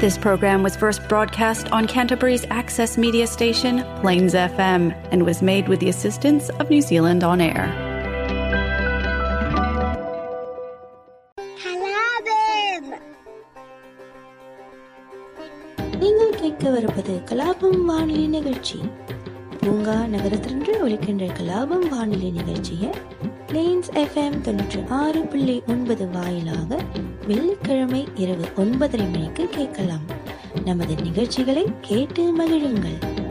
This program was first broadcast on Canterbury's access media station, Plains FM, and was made with the assistance of New Zealand On Air. கலாபம் நீங்கள் கேட்கவிருப்பது கலாபம் வானொலி நிகழ்ச்சி பூங்கா நகரத்திலிருந்து ஒலிக்கின்ற கலாபம் வானொலி நிகழ்ச்சியை பிளேன்ஸ் எஃப்எம் தொண்ணூற்றி ஆறு புள்ளி ஒன்பது வாயிலாக வெள்ளிக்கிழமை இரவு ஒன்பதரை மணிக்கு கேட்கலாம். நமது நிகழ்ச்சிகளை கேட்டு மகிழுங்கள்.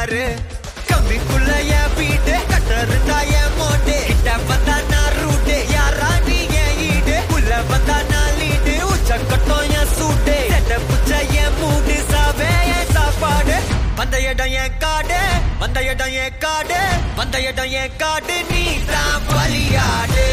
தனி கம்பிக்குள்ள என் வீடு கட்ட இருந்தா என் மோட்டு. கிட்ட வந்தா நான் ரூட்டு யாரா நீ என் ஈடு. உள்ள வந்தா நான் லீடு உச்ச கட்டம் என் சூட்டு. செட்ட புச்ச என் மூடு சாவே என் சாப்பாடு. வந்த இடம் என் காடு வந்த இடம் என் காடு. வந்த இடம் என் காடு நீ தான் பலியாடு.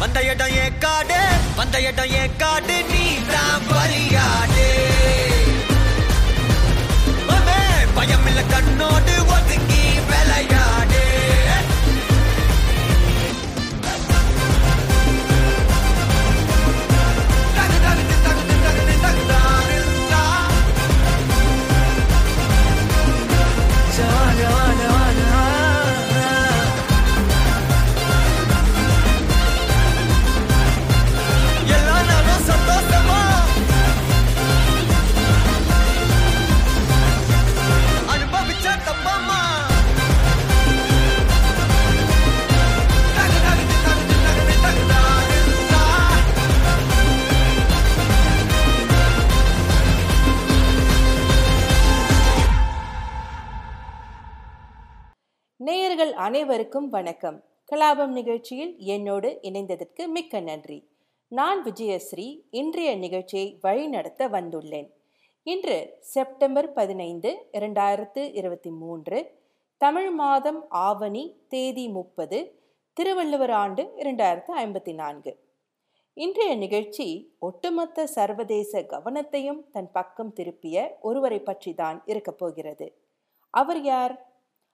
வந்த இடம் என் காடு? வந்த இடம் என் காடு நீ அனைவருக்கும் வணக்கம். கலாபம் நிகழ்ச்சியில் என்னோடு இணைந்ததற்கு மிக்க நன்றி. நான் விஜயஸ்ரீ இன்றைய நிகழ்ச்சியை வழிநடத்த வந்துள்ளேன். இன்று செப்டம்பர் பதினைந்து இரண்டாயிரத்து இருபத்தி மூன்று தமிழ் மாதம் ஆவணி தேதி முப்பது திருவள்ளுவர் ஆண்டு இரண்டாயிரத்து ஐம்பத்தி நான்கு. இன்றைய நிகழ்ச்சி ஒட்டுமொத்த சர்வதேச கவனத்தையும் தன் பக்கம் திருப்பிய ஒருவரை பற்றி தான் இருக்கப் போகிறது. அவர் யார்?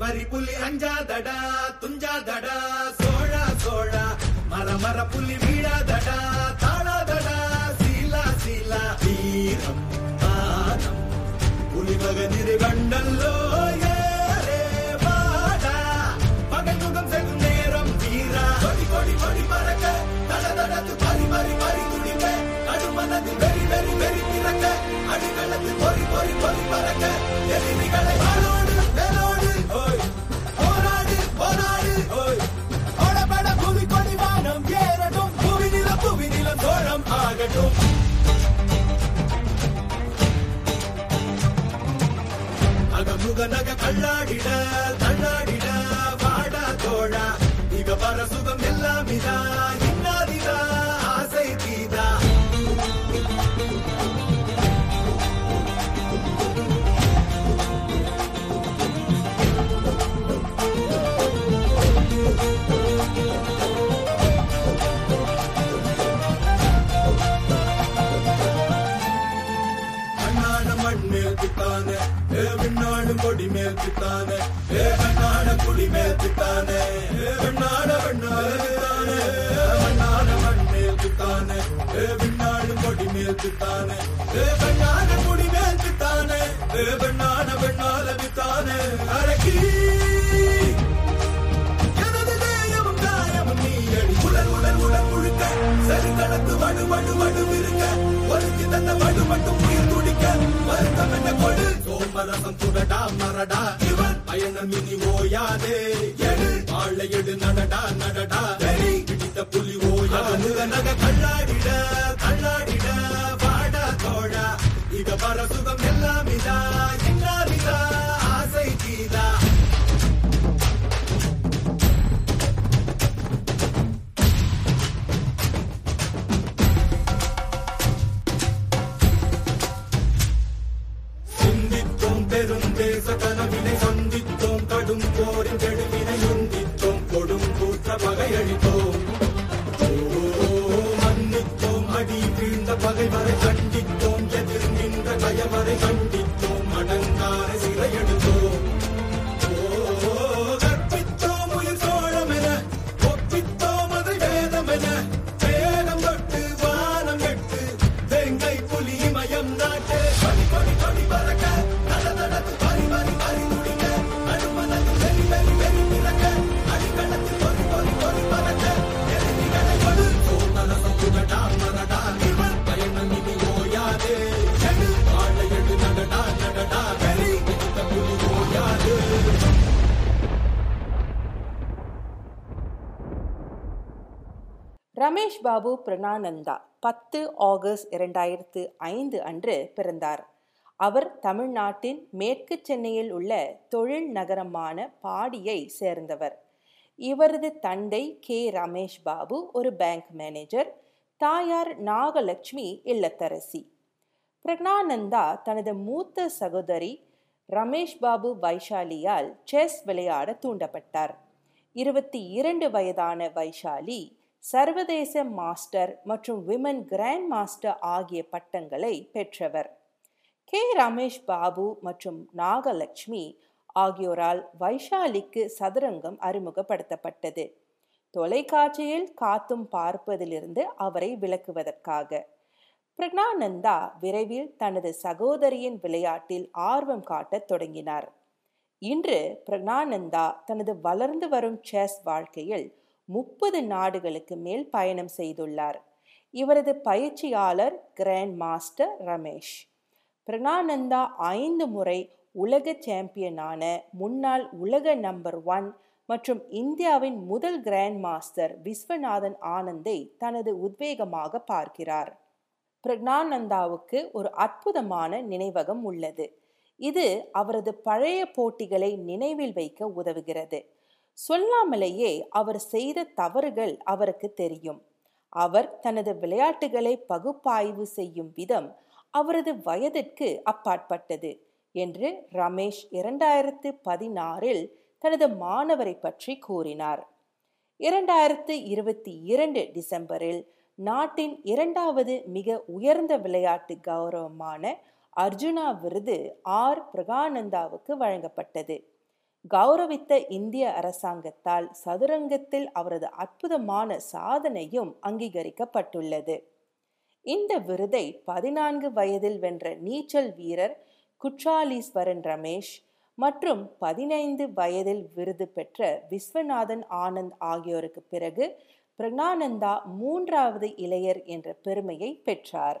చివరి పులి అంజా దడా తుంజా దడా సోడా సోడా మర మర పులి ನಡೆದು ಆಗ ಮುಗನಗ ಕಳ್ಳಾಡಿಡ ಕಳ್ಳಾಡಿಡ ಬಾಡ ತೋಡ ಈಗ ಬರಸುಗಮೆಲ್ಲ ಮಿದ மட்டும் உயிர் துடிக்க வருத்தம் என்ன கொடு? சோமரசம் துடடா மரடா இவன் பயணம் இனி ஓயாதே. எடு ஆளை எடு நடடா நடடா. பிடித்த புலி ஓயா நக கண்ணாடிட புலி மயம் நாட்டு ரமேஷ் பாபு பிரணானந்தா பத்து ஆகஸ்ட் இரண்டாயிரத்து ஐந்து அன்று பிறந்தார். அவர் தமிழ்நாட்டின் மேற்கு சென்னையில் உள்ள தொழில் நகரமான பாடியை சேர்ந்தவர். இவரது தந்தை கே. ரமேஷ் பாபு ஒரு பேங்க் மேனேஜர். தாயார் நாகலட்சுமி இல்லத்தரசி. பிரக்னானந்தா தனது மூத்த சகோதரி ரமேஷ் பாபு வைஷாலியால் செஸ் விளையாட தூண்டப்பட்டார். இருபத்தி இரண்டு வயதான வைஷாலி சர்வதேச மாஸ்டர் மற்றும் விமன் கிராண்ட் மாஸ்டர் ஆகிய பட்டங்களை பெற்றவர். கே. ரமேஷ் பாபு மற்றும் நாகலட்சுமி ஆகியோரால் வைஷாலிக்கு சதுரங்கம் அறிமுகப்படுத்தப்பட்டது. தொலைக்காட்சியில் காத்தும் பார்ப்பதிலிருந்து அவரை விளக்குவதற்காக. பிரணானந்தா விரைவில் தனது சகோதரியின் விளையாட்டில் ஆர்வம் காட்டத் தொடங்கினார். இன்று பிரணானந்தா தனது வளர்ந்து வரும் செஸ் வாழ்க்கையில் முப்பது நாடுகளுக்கு மேல் பயணம் செய்துள்ளார். இவரது பயிற்சியாளர் கிராண்ட் மாஸ்டர் ரமேஷ். பிரணானந்தா ஐந்து முறை உலக சாம்பியனான முன்னாள் உலக நம்பர் ஒன் மற்றும் இந்தியாவின் முதல் கிராண்ட் மாஸ்டர் விஸ்வநாதன் ஆனந்தை தனது உத்வேகமாக பார்க்கிறார். பிரக்னானந்தாவுக்கு ஒரு அற்புதமான நினைவகம் உள்ளது. இது அவரது பழைய போட்டிகளை நினைவில் வைக்க உதவுகிறது. சொல்லாமலேயே அவர் செய்த தவறுகள் அவருக்கு தெரியும். அவர் தனது விளையாட்டுகளை பகுப்பாய்வு செய்யும் விதம் அவரது வயதிற்கு அப்பாற்பட்டது என்று ரமேஷ் இரண்டாயிரத்து பதினாறில் தனது மாணவரை பற்றி கூறினார். இரண்டாயிரத்து இருபத்தி இரண்டு டிசம்பரில் நாட்டின் இரண்டாவது மிக உயர்ந்த விளையாட்டு கௌரவமான அர்ஜுனா விருது ஆர். பிரகானந்தாவுக்கு வழங்கப்பட்டது. கௌரவித்த இந்திய அரசாங்கத்தால் சதுரங்கத்தில் அவரது அற்புதமான சாதனையும் அங்கீகரிக்கப்பட்டுள்ளது இந்த விருதை பதினான்கு வயதில் வென்ற நீச்சல் வீரர் குற்றாலீஸ்வரன் ரமேஷ் மற்றும் பதினைந்து வயதில் விருது பெற்ற விஸ்வநாதன் ஆனந்த் ஆகியோருக்கு பிறகு பிரணானந்தா மூன்றாவது இளையர் என்ற பெருமையை பெற்றார்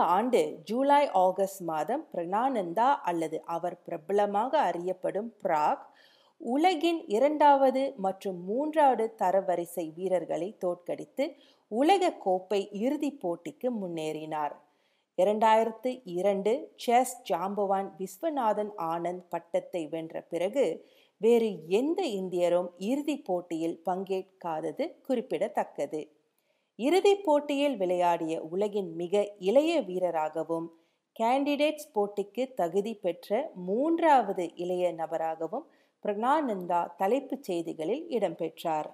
ஆண்டு ஜூலை ஆகஸ்ட் மாதம் பிரணானந்தா அல்லது அவர் பிரபலமாக அறியப்படும் பிராக் உலகின் இரண்டாவது மற்றும் மூன்றாவது தரவரிசை வீரர்களை தோற்கடித்து உலக கோப்பை இறுதிப் போட்டிக்கு முன்னேறினார். இரண்டாயிரத்து இரண்டு செஸ் ஜாம்பவான் விஸ்வநாதன் ஆனந்த் பட்டத்தை வென்ற பிறகு வேறு எந்த இந்தியரும் இறுதிப் போட்டியில் பங்கேற்காதது குறிப்பிடத்தக்கது. இறுதிப் போட்டியில் விளையாடிய உலகின் மிக இளைய வீரராகவும் கேண்டிடேட்ஸ் போட்டிக்கு தகுதி பெற்ற மூன்றாவது இளைய நபராகவும் பிரணானந்தா தலைப்புச் செய்திகளில் இடம்பெற்றார்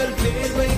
del primer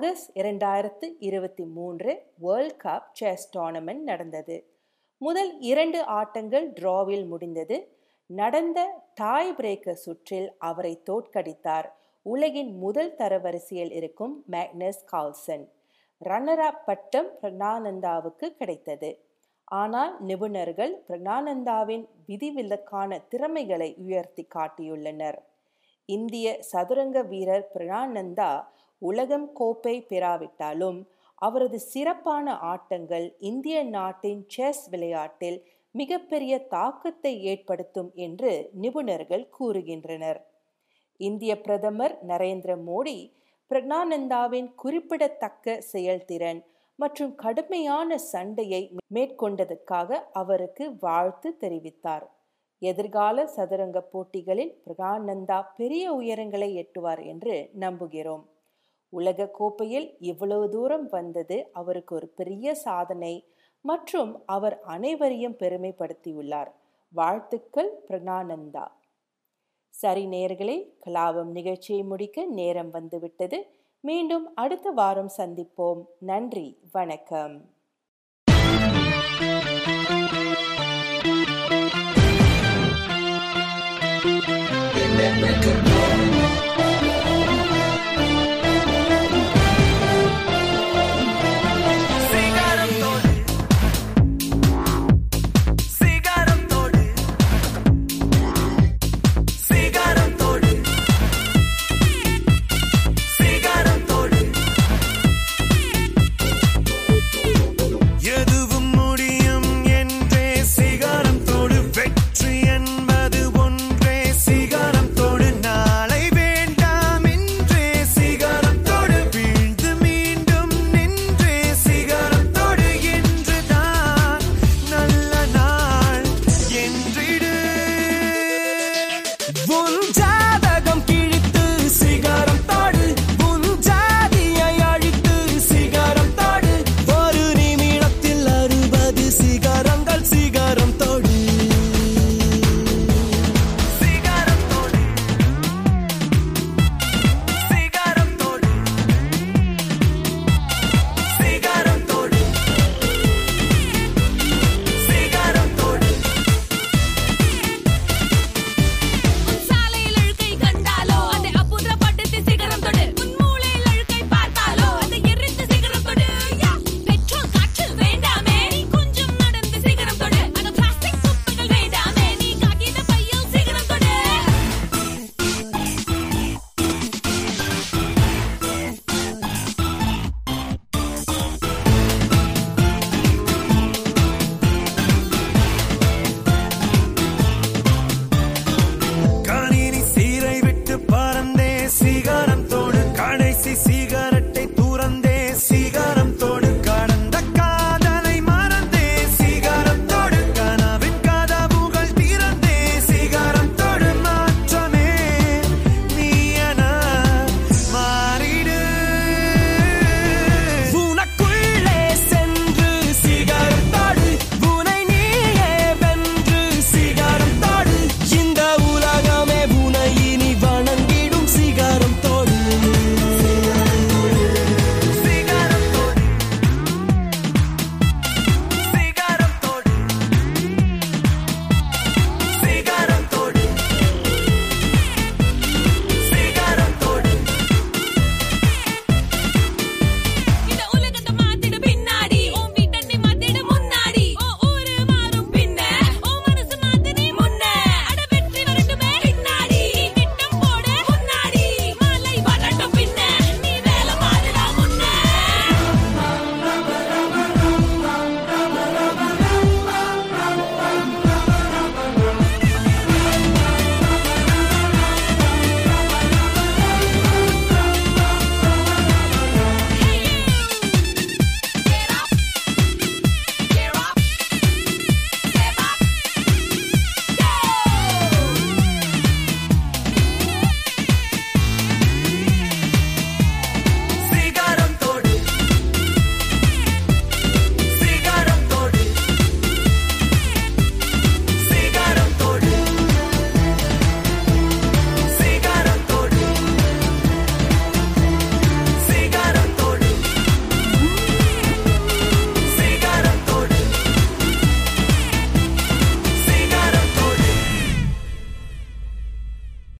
ஆகஸ்ட் இரண்டாயிரத்து இருபத்தி மூன்று வேர்ல்ட் கப் செஸ் டோர்னமெண்ட் நடந்தது. முதல் இரண்டு ஆட்டங்கள் டிராவில் முடிந்தது. நடந்த டாய் பிரேக்கர் சுற்றில் அவரை தோற்கடித்தார். உலகின் முதல் தரவரிசையில் இருக்கும் மேக்னஸ் கால்சன் ரன்னர் அப் பட்டம் பிரணானந்தாவுக்கு கிடைத்தது. ஆனால் நிபுணர்கள் பிரணானந்தாவின் விதிவிலக்கான திறமைகளை உயர்த்தி காட்டியுள்ளனர். இந்திய சதுரங்க வீரர் பிரணானந்தா உலகம் கோப்பை பெறாவிட்டாலும் அவரது சிறப்பான ஆட்டங்கள் இந்திய நாட்டின் செஸ் விளையாட்டில் மிகப்பெரிய தாக்கத்தை ஏற்படுத்தும் என்று நிபுணர்கள் கூறுகின்றனர். இந்திய பிரதமர் நரேந்திர மோடி பிரக்னானந்தாவின் குறிப்பிடத்தக்க செயல்திறன் மற்றும் கடுமையான சண்டையை மேற்கொண்டதற்காக அவருக்கு வாழ்த்து தெரிவித்தார். எதிர்கால சதுரங்க போட்டிகளில் பிரகானந்தா பெரிய உயரங்களை எட்டுவார் என்று நம்புகிறோம். உலக கோப்பையில் இவ்வளவு தூரம் வந்தது அவருக்கு ஒரு பெரிய சாதனை மற்றும் அவர் அனைவரையும் பெருமைப்படுத்தியுள்ளார். வாழ்த்துக்கள் பிரணானந்தா. சரி நேர்களே கலாபம் நிகழ்ச்சியை முடிக்க நேரம் வந்துவிட்டது. மீண்டும் அடுத்த வாரம் சந்திப்போம். நன்றி வணக்கம். Record.